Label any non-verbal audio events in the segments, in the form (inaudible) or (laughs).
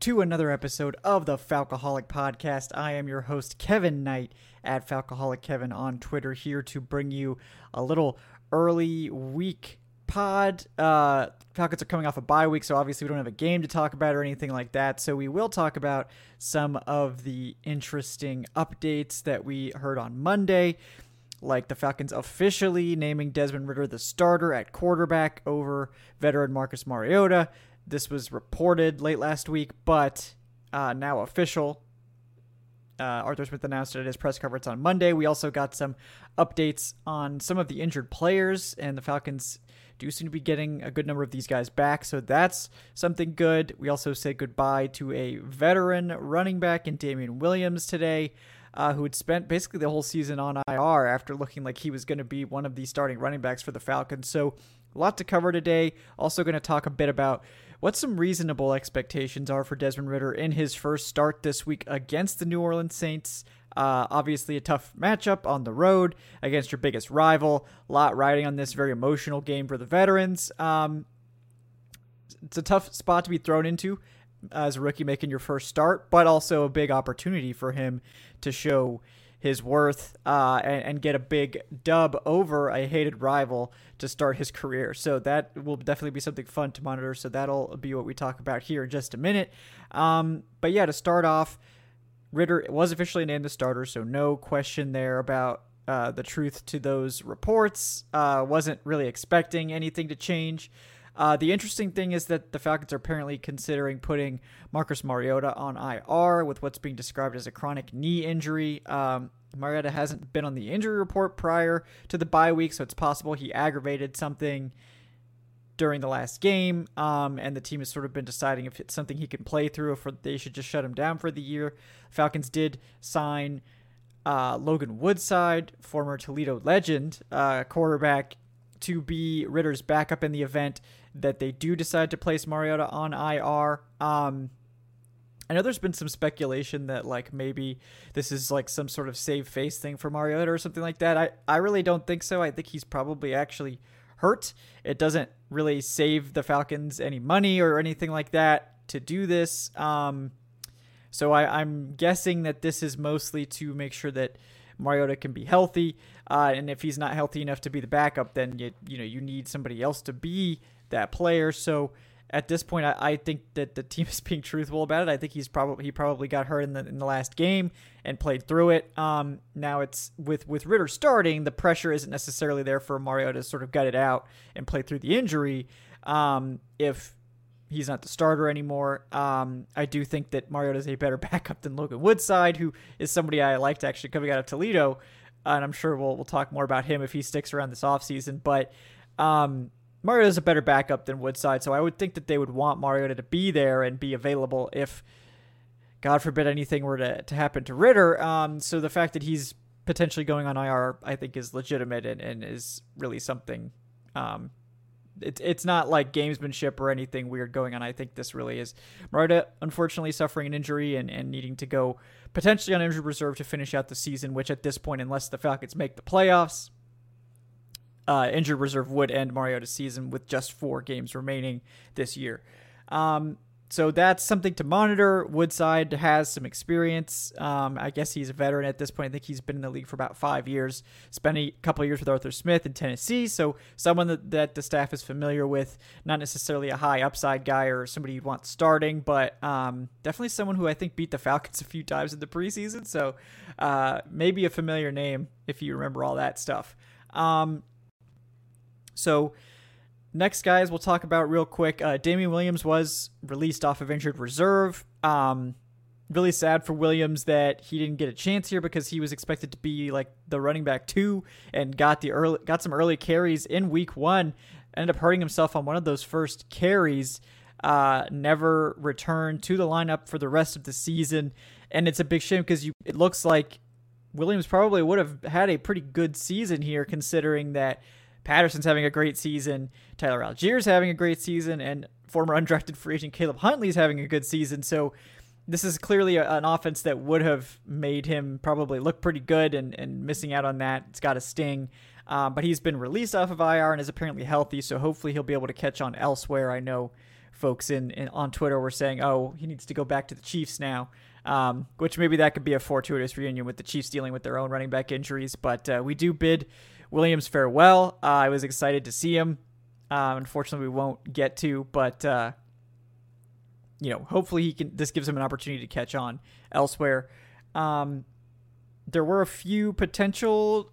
to another episode of the Falcoholic Podcast. I am your host, Kevin Knight, at Falcoholic Kevin on Twitter, here to bring you a little early week pod. Uh, Falcons are coming off a bye week, so obviously we don't have a game to talk about or anything like that. So we will talk about some of the interesting updates that we heard on Monday like the Falcons officially naming Desmond Ridder the starter at quarterback over veteran Marcus Mariota. This was reported late last week, but uh, now official. Uh, Arthur Smith announced it at his press conference on Monday. We also got some updates on some of the injured players, and the Falcons do seem to be getting a good number of these guys back, so that's something good. We also said goodbye to a veteran running back in Damien Williams today uh, who had spent basically the whole season on IR after looking like he was going to be one of the starting running backs for the Falcons. So, a lot to cover today. Also, going to talk a bit about what some reasonable expectations are for Desmond Ridder in his first start this week against the New Orleans Saints. Uh, obviously, a tough matchup on the road against your biggest rival. A lot riding on this very emotional game for the veterans. Um, it's a tough spot to be thrown into as a rookie making your first start, but also a big opportunity for him to show his worth uh, and, and, get a big dub over a hated rival to start his career. So that will definitely be something fun to monitor. So that'll be what we talk about here in just a minute. Um, but yeah, to start off, Ridder was officially named the starter, so no question there about uh, the truth to those reports. Uh, wasn't really expecting anything to change. Uh, the interesting thing is that the Falcons are apparently considering putting Marcus Mariota on IR with what's being described as a chronic knee injury. Um, Mariota hasn't been on the injury report prior to the bye week, so it's possible he aggravated something during the last game, um, and the team has sort of been deciding if it's something he can play through, or if they should just shut him down for the year. Falcons did sign uh, Logan Woodside, former Toledo legend, uh, quarterback, to be Ridder's backup in the event that they do decide to place Mariota on IR. Um, I know there's been some speculation that like maybe this is like some sort of save face thing for Mariota or something like that. I, I really don't think so. I think he's probably actually hurt. It doesn't really save the Falcons any money or anything like that to do this. Um, so I, I'm guessing that this is mostly to make sure that Mariota can be healthy. Uh, and if he's not healthy enough to be the backup, then you you know you need somebody else to be that player. So at this point, I, I, think that the team (laughs) is being truthful about it. I think he's probably he probably got hurt in the in the last game and played through it. Um, now it's with with Ridder starting, the pressure isn't necessarily there for Mario to sort of gut it out and play through the injury. Um, if he's not the starter anymore. Um, I do think that Mariota is a better (laughs) backup than Logan Woodside, who is somebody I liked actually coming out of Toledo. And I'm sure we'll, we'll talk more about him if he sticks around this offseason. But um, Mariota is a better backup than Woodside, so I would think that they would want Mariota to be there and be available if, God forbid, anything were to, to happen to Ridder. Um, so the fact that he's potentially going on IR, I think, is legitimate and, and is really something. Um, it's it's not like gamesmanship or anything weird going on. I think this really is Mariota unfortunately suffering an injury and, and needing to go potentially on injured reserve to finish out the season, which at this point, unless the Falcons make the playoffs, uh, injured reserve would end Mariota's season with just four games remaining this year. Um, so that's something to monitor. Woodside has some experience. Um, I guess he's a veteran at this point. I think he's been in the league for about five years. Spent a couple years with Arthur Smith in Tennessee, so someone that, that the staff is familiar with. Not necessarily a high upside guy or somebody you'd want starting, but um, definitely someone who I think beat the Falcons (laughs) a few times in the preseason. So uh, maybe a familiar name if you remember all that stuff. Um, so Next, guys, we'll talk about real quick. Uh, Damien Williams was released off of injured reserve. Um, really sad for Williams that he didn't get a chance here because he was expected to be like the running back two and got the early got some early carries in week one. Ended up hurting himself on one of those first carries. Uh, never returned to the lineup for the rest of the season, and it's a big shame because you it looks like Williams probably would have had a pretty good season here considering that Patterson's having a great season. Tyler Allgeier's having a great season, and former undrafted free agent Caleb Huntley's having a good season. So this is clearly a, an offense that would have made him probably look pretty good, and, and missing out on that, it's got a sting. Um, but he's been released off of IR and is apparently healthy, so hopefully he'll be able to catch on elsewhere. I know folks in, in on Twitter were saying, "Oh, he needs to go back to the Chiefs now," um, which maybe that could be a fortuitous reunion with the Chiefs dealing with their own running back injuries. But uh, we do bid Williams farewell. Uh, I was excited to see him. Uh, unfortunately, we won't get to, but uh, you know, hopefully he can. This gives him an opportunity to catch on elsewhere. Um, there were a few potential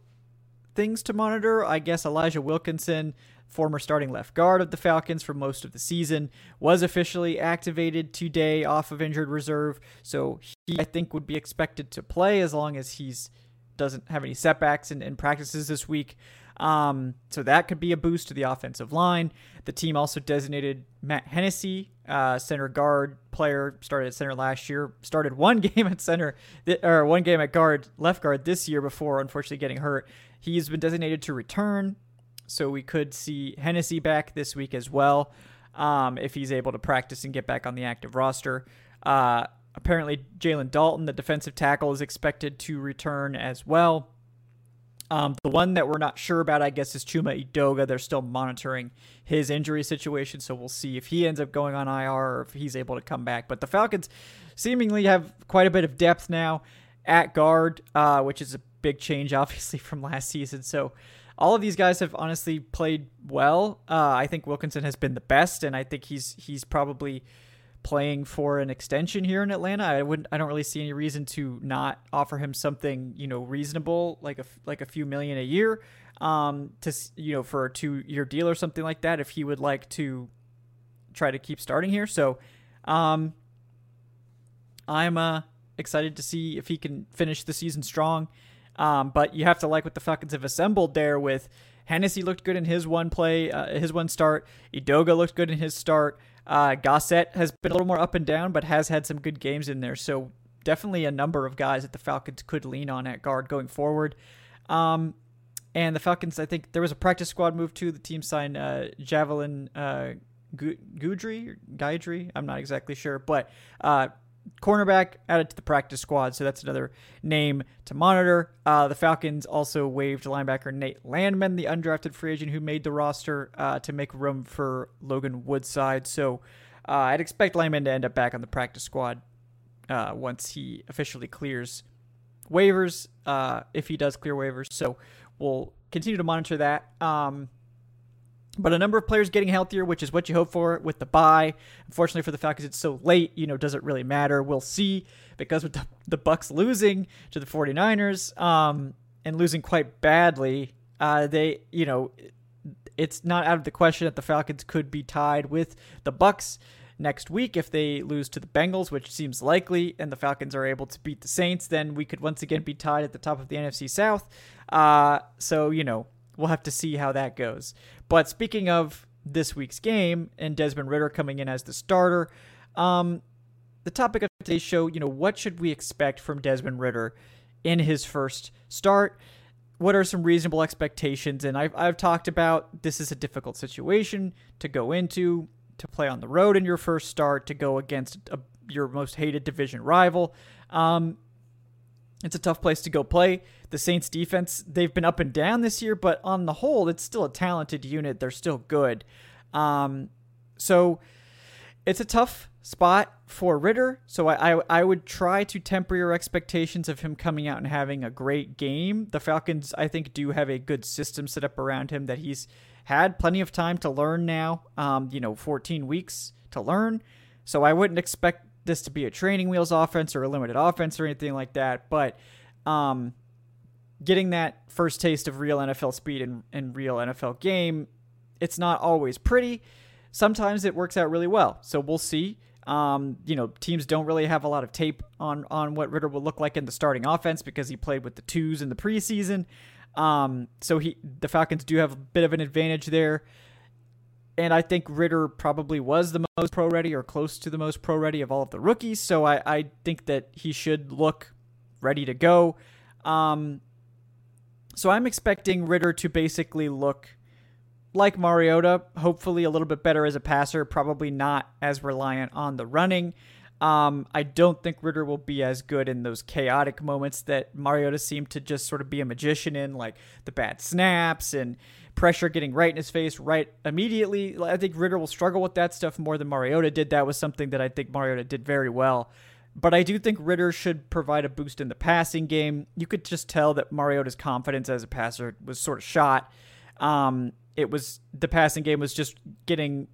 things to monitor. I guess Elijah Wilkinson, former starting left guard of the Falcons for most of the season, was officially activated today off of injured reserve. So he, I think, would be expected to play as long as he's doesn't have any setbacks in, in practices this week. Um, so that could be a boost to the offensive line. The team also designated Matt Hennessy, uh, center guard player, started at center last year, started one (laughs) game at center, th- or one game at guard, left guard this year before unfortunately getting hurt. He's been designated to return, so we could see Hennessy back this week as well um, if he's able to practice and get back on the active roster. Uh, Apparently, Jalen Dalton, the defensive tackle, is expected to return as well. Um, the one that we're not sure about, I guess, is Chuma Edoga. They're still monitoring his injury situation, so we'll see if he ends up going on IR or if he's able to come back. But the Falcons seemingly have quite a bit of depth now at guard, uh, which is a big change, (laughs) obviously, from last season. So all of these guys have honestly played well. Uh, I think Wilkinson has been the best, and I think he's he's probably playing for an extension here in Atlanta. I wouldn't I don't really see any reason to not offer him something, you know, reasonable like a like a few million a year um to you know for a 2-year deal or something like that if he would like to try to keep starting here. So, um I'm uh excited to see if he can finish the season strong. Um, but you have to like what the Falcons have assembled there with Hennessy looked good in his one play, uh, his one start. Edoga looked good in his start. Uh, Gossett has been a little more up and down, but has had some good games in there. So definitely a number of guys that the Falcons could lean on at guard going forward. Um, and the Falcons, I think there was a practice squad move too. The team signed uh, Javelin uh, Gudry, Guidry. I'm not exactly sure, but uh, cornerback added to the practice squad, so that's another name to monitor. Uh, the Falcons also waived linebacker Nate Landman, the undrafted free agent who made the roster, uh, to make room for Logan Woodside. So uh, I'd expect Landman to end up back on the practice squad uh, once he officially clears waivers, uh, if he does clear waivers. So we'll continue to monitor that. Um, but a number of players getting healthier, which is what you hope for with the bye. Unfortunately for the Falcons, it's so late, you know, does it really matter? We'll see because with the, the Bucs losing to the 49ers um, and losing quite badly, uh, they, you know, it's not out of the question that the Falcons could be tied with the Bucs next week if they lose to the Bengals, which seems likely, and the Falcons are able to beat the Saints, then we could once again be tied at the top of the NFC South. Uh, so, you know, we'll have to see how that goes. But speaking of this week's game and Desmond Ridder coming in as the starter, um, the topic of today's show, you know, what should we expect from Desmond Ridder in his first start? What are some reasonable expectations? And I've, I've talked about this is a difficult situation to go into, to play on the road in your first start, to go against a, your most hated division rival. Um, it's a tough place to go play. The Saints defense, they've been up and down this year, but on the whole, it's still a talented unit. They're still good. Um, so it's a tough spot for Ridder. So I, I, I would try to temper your expectations of him coming out and having a great game. The Falcons, I think, do have a good system set up around him that he's had plenty of time to learn now. Um, you know, 14 weeks to learn. So I wouldn't expect this to be a training wheels offense or a limited offense or anything like that. But um, getting that first taste of real NFL speed and, and real NFL game, it's not always pretty. Sometimes it works out really well. So we'll see. Um, you know, teams don't really have a lot of tape on on what Ridder will look like in the starting offense because he played with the twos in the preseason. Um, so he the Falcons do have a bit of an advantage there. And I think Ridder probably was the most pro ready or close to the most pro ready of all of the rookies. So I, I think that he should look ready to go. Um, so I'm expecting Ridder to basically look like Mariota, hopefully a little bit better as a passer, probably not as reliant on the running. Um, I don't think Ridder will be as good in those chaotic moments that Mariota seemed to just sort of be a magician in, like the bad snaps and pressure getting right in his face right immediately. I think Ridder will struggle with that stuff more than Mariota did. That was something that I think Mariota did very well. But I do think Ridder should provide a boost in the passing game. You could just tell that Mariota's confidence as a passer was sort of shot. Um, it was the passing game was just getting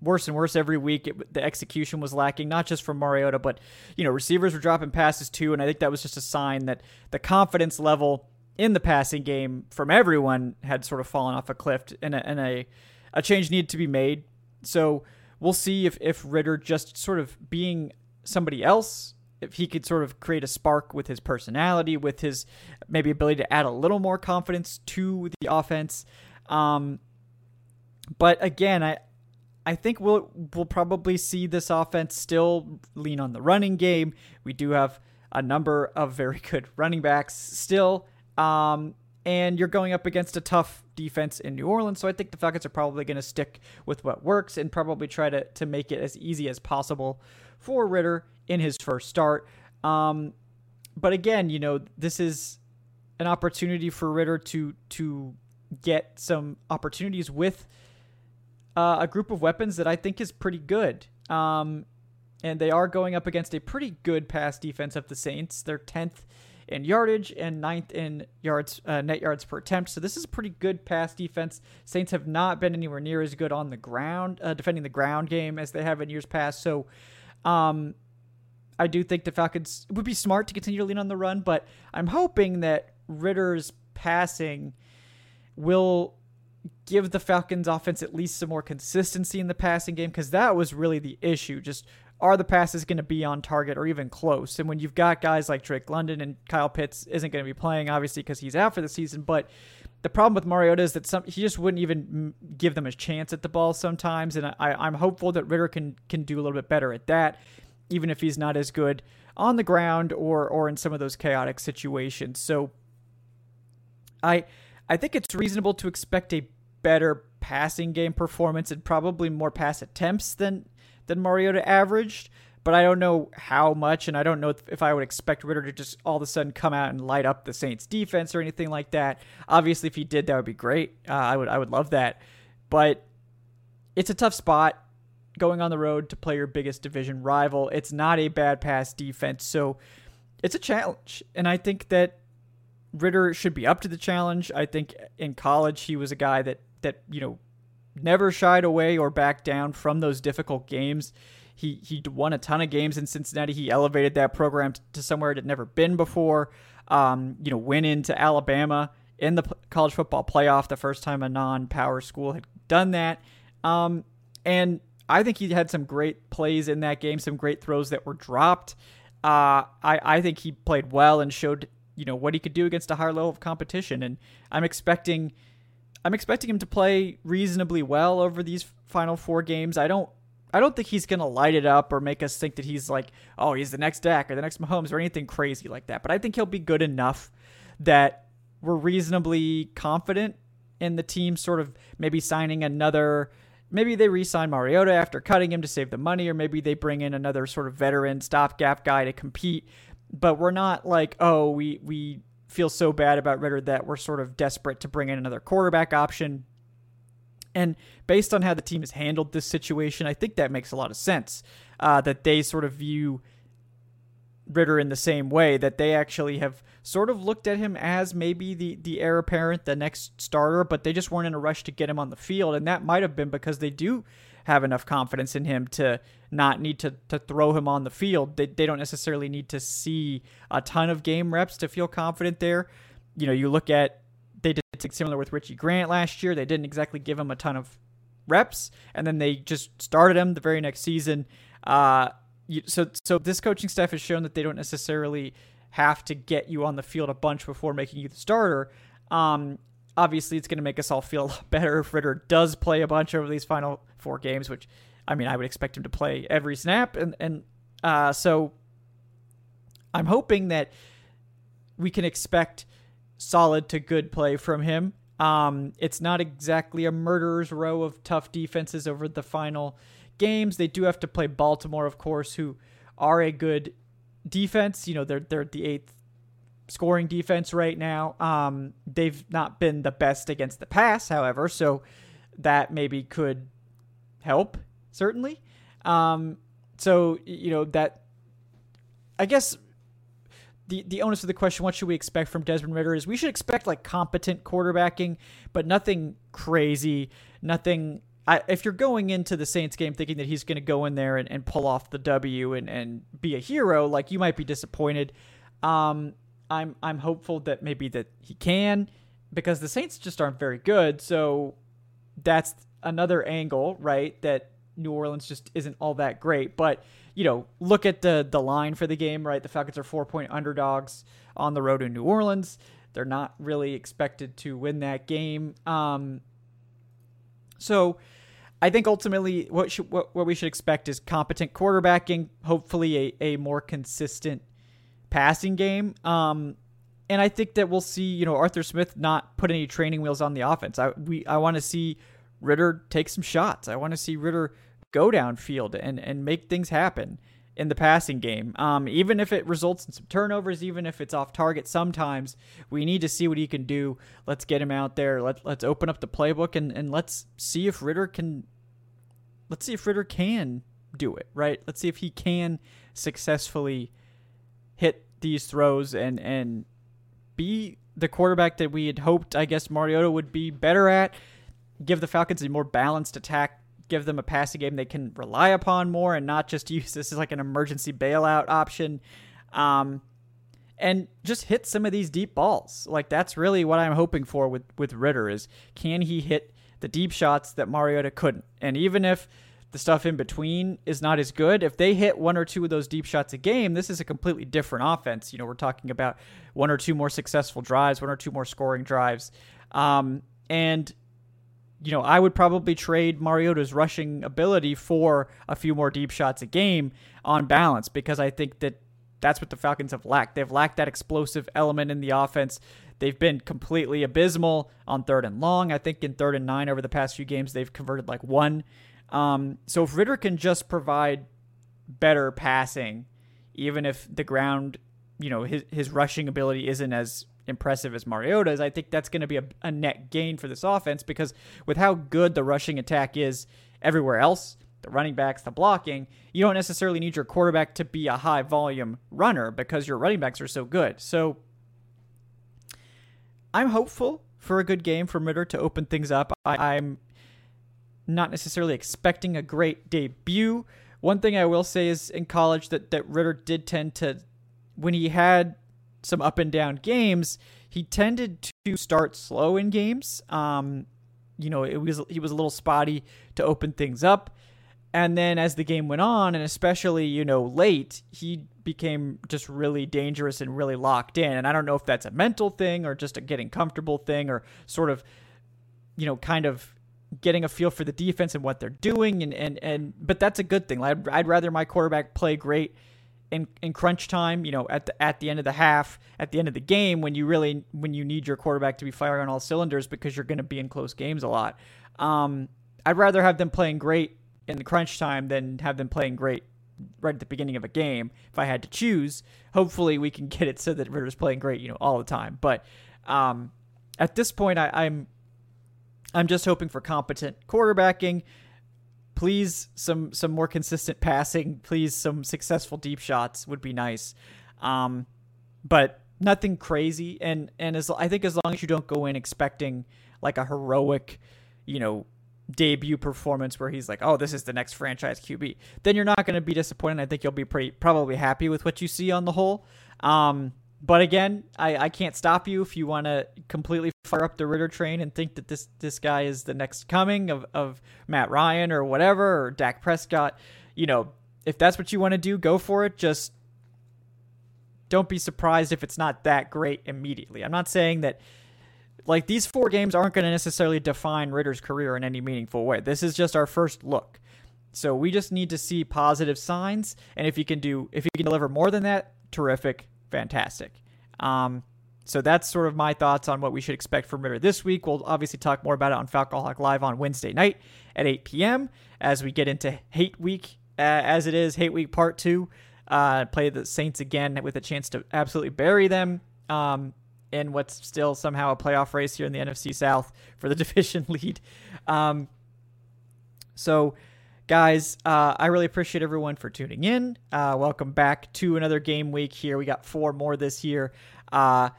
worse and worse every week. It, the execution was lacking, not just from Mariota, but you know receivers were dropping passes too, and I think that was just a sign that the confidence level in the passing game from everyone had sort of fallen off a cliff, and a, and a a change needed to be made. So we'll see if if Ridder just sort of being somebody else. If he could sort of create a spark with his personality, with his maybe ability to add a little more confidence to the offense, um, but again, I I think we'll we'll probably see this offense still lean on the running game. We do have a number of very good running backs still. Um, and you're going up against a tough defense in New Orleans. So I think the Falcons are probably going to stick with what works and probably try to, to make it as easy as possible for Ridder in his first start. Um, but again, you know, this is an opportunity for Ridder to to get some opportunities with uh, a group of weapons that I think is pretty good. Um, and they are going up against a pretty good pass defense of the Saints. They're 10th in yardage and ninth in yards uh, net yards per attempt. So this is a pretty good pass defense. Saints have not been anywhere near as good on the ground, uh, defending the ground game as they have in years past. So um, I do think the Falcons would be smart to continue to lean on the run, but I'm hoping that Ridder's passing – will give the Falcons offense at least some more consistency in the passing game because that was really the issue. Just are the passes going to be on target or even close? And when you've got guys like Drake London and Kyle Pitts isn't going to be playing obviously because he's out for the season, but the problem with Mariota is that some he just wouldn't even give them a chance at the ball sometimes, and I, I'm hopeful that Ridder can can do a little bit better at that, even if he's not as good on the ground or or in some of those chaotic situations. So I I think it's reasonable to expect a better passing game performance and probably more pass attempts than than Mariota averaged. But I don't know how much, and I don't know if I would expect Ridder to just all of a sudden come out and light up the Saints defense or anything like that. Obviously, if he did, that would be great. Uh, I would I would love that. But it's a tough spot going on the road to play your biggest division rival. It's not a bad pass defense, so it's a challenge. And I think that Ridder should be up to the challenge. I think in college he was a guy that that you know never shied away or backed down from those difficult games. He he won a ton of games in Cincinnati. He elevated that program to somewhere it had never been before. Um, you know, went into Alabama in the college football playoff the first time a non-power school had done that. Um, and I think he had some great plays in that game, some great throws that were dropped. Uh, I, I think he played well and showed you know what he could do against a higher level of competition and i'm expecting i'm expecting him to play reasonably well over these final four games i don't i don't think he's going to light it up or make us think that he's like oh he's the next Dak or the next Mahomes or anything crazy like that but i think he'll be good enough that we're reasonably confident in the team sort of maybe signing another maybe they re-sign Mariota after cutting him to save the money, or maybe they bring in another sort of veteran stopgap guy to compete but we're not like, oh, we we feel so bad about Ridder that we're sort of desperate to bring in another quarterback option. And based on how the team has handled this situation, I think that makes a lot of sense. uh, that they sort of view Ridder in the same way that they actually have sort of looked at him as maybe the the heir apparent, the next starter, but they just weren't in a rush to get him on the field, and that might have been because they do have enough confidence in him to not need to, to throw him on the field. They, they don't necessarily need to see a ton of game reps to feel confident there. You know, you look at something similar with Richie Grant last year. They didn't exactly give him a ton of reps, and then they just started him the very next season. Uh, you, so so this coaching staff has shown that they don't necessarily have to get you on the field a bunch before making you the starter. Um, obviously, it's going to make us all feel (laughs) a lot better if Ridder does play a bunch over these final four games, which I mean, I would expect him to play every snap, and and uh, so I'm hoping that we can expect solid to good play from him. Um, it's not exactly a murderer's row of tough defenses over the final games. They do have to play Baltimore, of course, who are a good defense. You know, they're they're the eighth scoring defense right now. Um, they've not been the best against the pass, however, so that maybe could help certainly. Um, so you know that I guess the the onus of the question, what should we expect from Desmond Ridder, is we should expect like competent quarterbacking, but nothing crazy, nothing I, if you're going into the Saints game thinking that he's going to go in there and, and pull off the W and, and be a hero, like you might be disappointed. Um, I'm I'm hopeful that maybe that he can because the Saints just aren't very good. So that's another angle, right? That New Orleans just isn't all that great. But you know, look at the the line for the game, right? The Falcons are four point underdogs on the road in New Orleans. They're not really expected to win that game. Um, so I think ultimately what should, what, what we should expect is competent quarterbacking, hopefully a, a more consistent passing game. Um, and I think that we'll see, you know, Arthur Smith not put any training wheels on the offense. I we I want to see Ridder take some shots. I want to see Ridder go downfield and and make things happen in the passing game. Um, even if it results in some turnovers, even if it's off target, sometimes we need to see what he can do. Let's get him out there. Let let's open up the playbook and and let's see if Ridder can. Let's see if Ridder can do it right. Let's see if he can successfully hit these throws and and be the quarterback that we had hoped. I guess Mariota would be better at. Give the Falcons a more balanced attack give them a passing game they can rely upon more and not just (laughs) use this as like an emergency bailout option. Um, and just hit some of these deep balls. Like that's really what I'm hoping for with with Ridder is can he hit the deep shots that Mariota couldn't? And even if the stuff in between is not as good, if they hit one or two of those deep shots a game, this is a completely different offense. You know, we're talking about one or two more successful drives, one or two more scoring drives. Um, and you know, I would probably trade Mariota's rushing ability for a few more deep shots a game on balance because I think that that's what the Falcons have lacked. They've lacked that explosive element in the offense. They've been completely abysmal on third and long. I think in third and nine over the past few games, they've converted like one. Um, so if Ridder can just provide better passing, even if the ground, you know, his, his rushing ability isn't as impressive as Mariota is, I think that's going to be a, a net gain for this offense because with how good the rushing attack is everywhere else, the running backs, the blocking, you don't necessarily need your quarterback to be a high volume runner because your running backs are so good. So I'm hopeful for a good game for Ridder to open things up. I, am not necessarily expecting a great debut. One thing I will say is in college that, that Ridder did tend to, when he had some up and down games, he tended to start slow in games. Um, you know, it was he was a little spotty to open things up. And then as the game went on, and especially, you know, late, he became just really dangerous and really locked in. And I don't know if that's a mental thing or just a getting comfortable thing or sort of, you know, kind of getting a feel for the defense and what they're doing. And, and, and but that's a good thing. I'd, I'd rather my quarterback play great in, in crunch time, you know, at the at the end of the half, at the end of the game, when you really when you need your quarterback to be firing on all cylinders because you're going to be in close games a lot. Um, I'd rather have them playing great in the crunch time than have them playing great right at the beginning of a game. If I had to choose, hopefully we can (laughs) get it so that Ridder's playing great, you know, all the time. But um, at this point, I, I'm I'm just hoping for competent quarterbacking please some some more consistent passing. Please some successful deep shots would be nice. Um, but nothing crazy. And and as I think as long as you don't go in expecting like a heroic, you know, debut performance where he's like, oh, this is the next franchise QB, then you're not going to be disappointed. I think you'll be pretty probably happy with what you see on the whole. Um, but again, I, I can't stop you if you want to completely fire up the Ridder train and think that this this guy is the next coming of, of Matt Ryan or whatever or Dak Prescott. You know, if that's what you want to do, go for it. Just don't be surprised if it's not that great immediately. I'm not saying that like these four games aren't going to necessarily define Ridder's career in any meaningful way. This is just our first look. So we just need to see positive signs and if you can do if you can deliver more than that, terrific, fantastic. Um, so that's sort of my thoughts on what we should expect from Ridder this week. We'll obviously talk more about it on Falcoholic Live on Wednesday night at 8 p.m. as we get into Hate Week, uh, as it is Hate Week Part 2 uh, play the Saints again with a chance to absolutely bury them um, in what's still somehow a playoff race here in the NFC South for the (laughs) division lead. Um, so, guys, uh, I really appreciate everyone for tuning in. Uh, welcome back to another game week here. We got four more this year. Uh,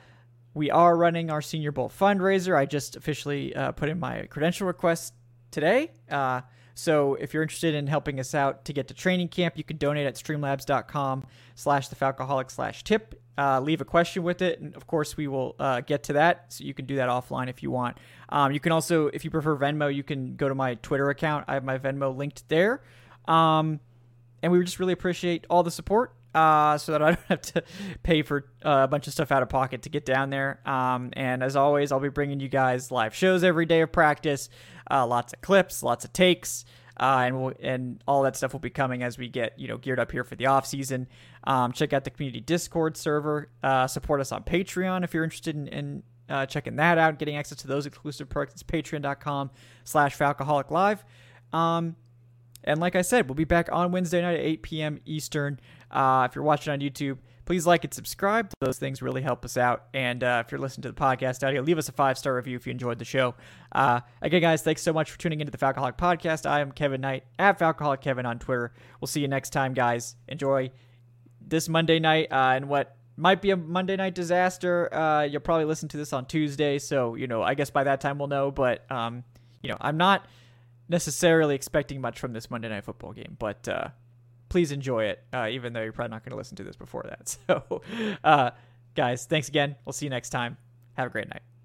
we are running our Senior Bowl fundraiser. I just officially uh, put in my credential request today. Uh, so if you're interested in helping us out to get to training camp, you can donate at streamlabs.com slash the falcoholic slash tip. Uh, leave a question with it, and of course we will uh, get to that. So you can do that offline if you want. Um, you can also, if you prefer Venmo, you can go to my Twitter account. I have my Venmo linked there. Um, and we just really appreciate all the support. Uh, so that I (laughs) don't have to pay for uh, a bunch of stuff out of pocket to get down there. Um, and as always, I'll be bringing you guys live shows every day of practice uh, lots of clips, lots of takes. Uh, and we'll, and all that stuff will be coming as we get you know geared up here for the off season. Um, check out the community Discord server. Uh, support us on Patreon if you're interested in, in uh, checking that out, getting access to those exclusive perks. It's Patreon.com/slash Falcoholic Live. Um, and like I said, we'll be back on Wednesday night at 8 p.m. Eastern. Uh, if you're watching on YouTube, please like and subscribe. Those things really help us out. And uh, if you're listening to the podcast audio, leave us a five star review if you enjoyed the show. Uh, again, guys, thanks so much for tuning into the Falcoholic Podcast. I am Kevin Knight at Falcoholic Kevin on Twitter. We'll see you next time, guys. Enjoy this Monday night uh, and what might be a Monday night disaster. Uh, you'll probably listen to this on Tuesday, so you know I guess by that time we'll know. But um, you know I'm not necessarily expecting much from this Monday night football game, but uh, please enjoy it, uh, even though you're probably not going to listen to this before that. (laughs) So, uh, guys, thanks again. We'll see you next time. Have a great night.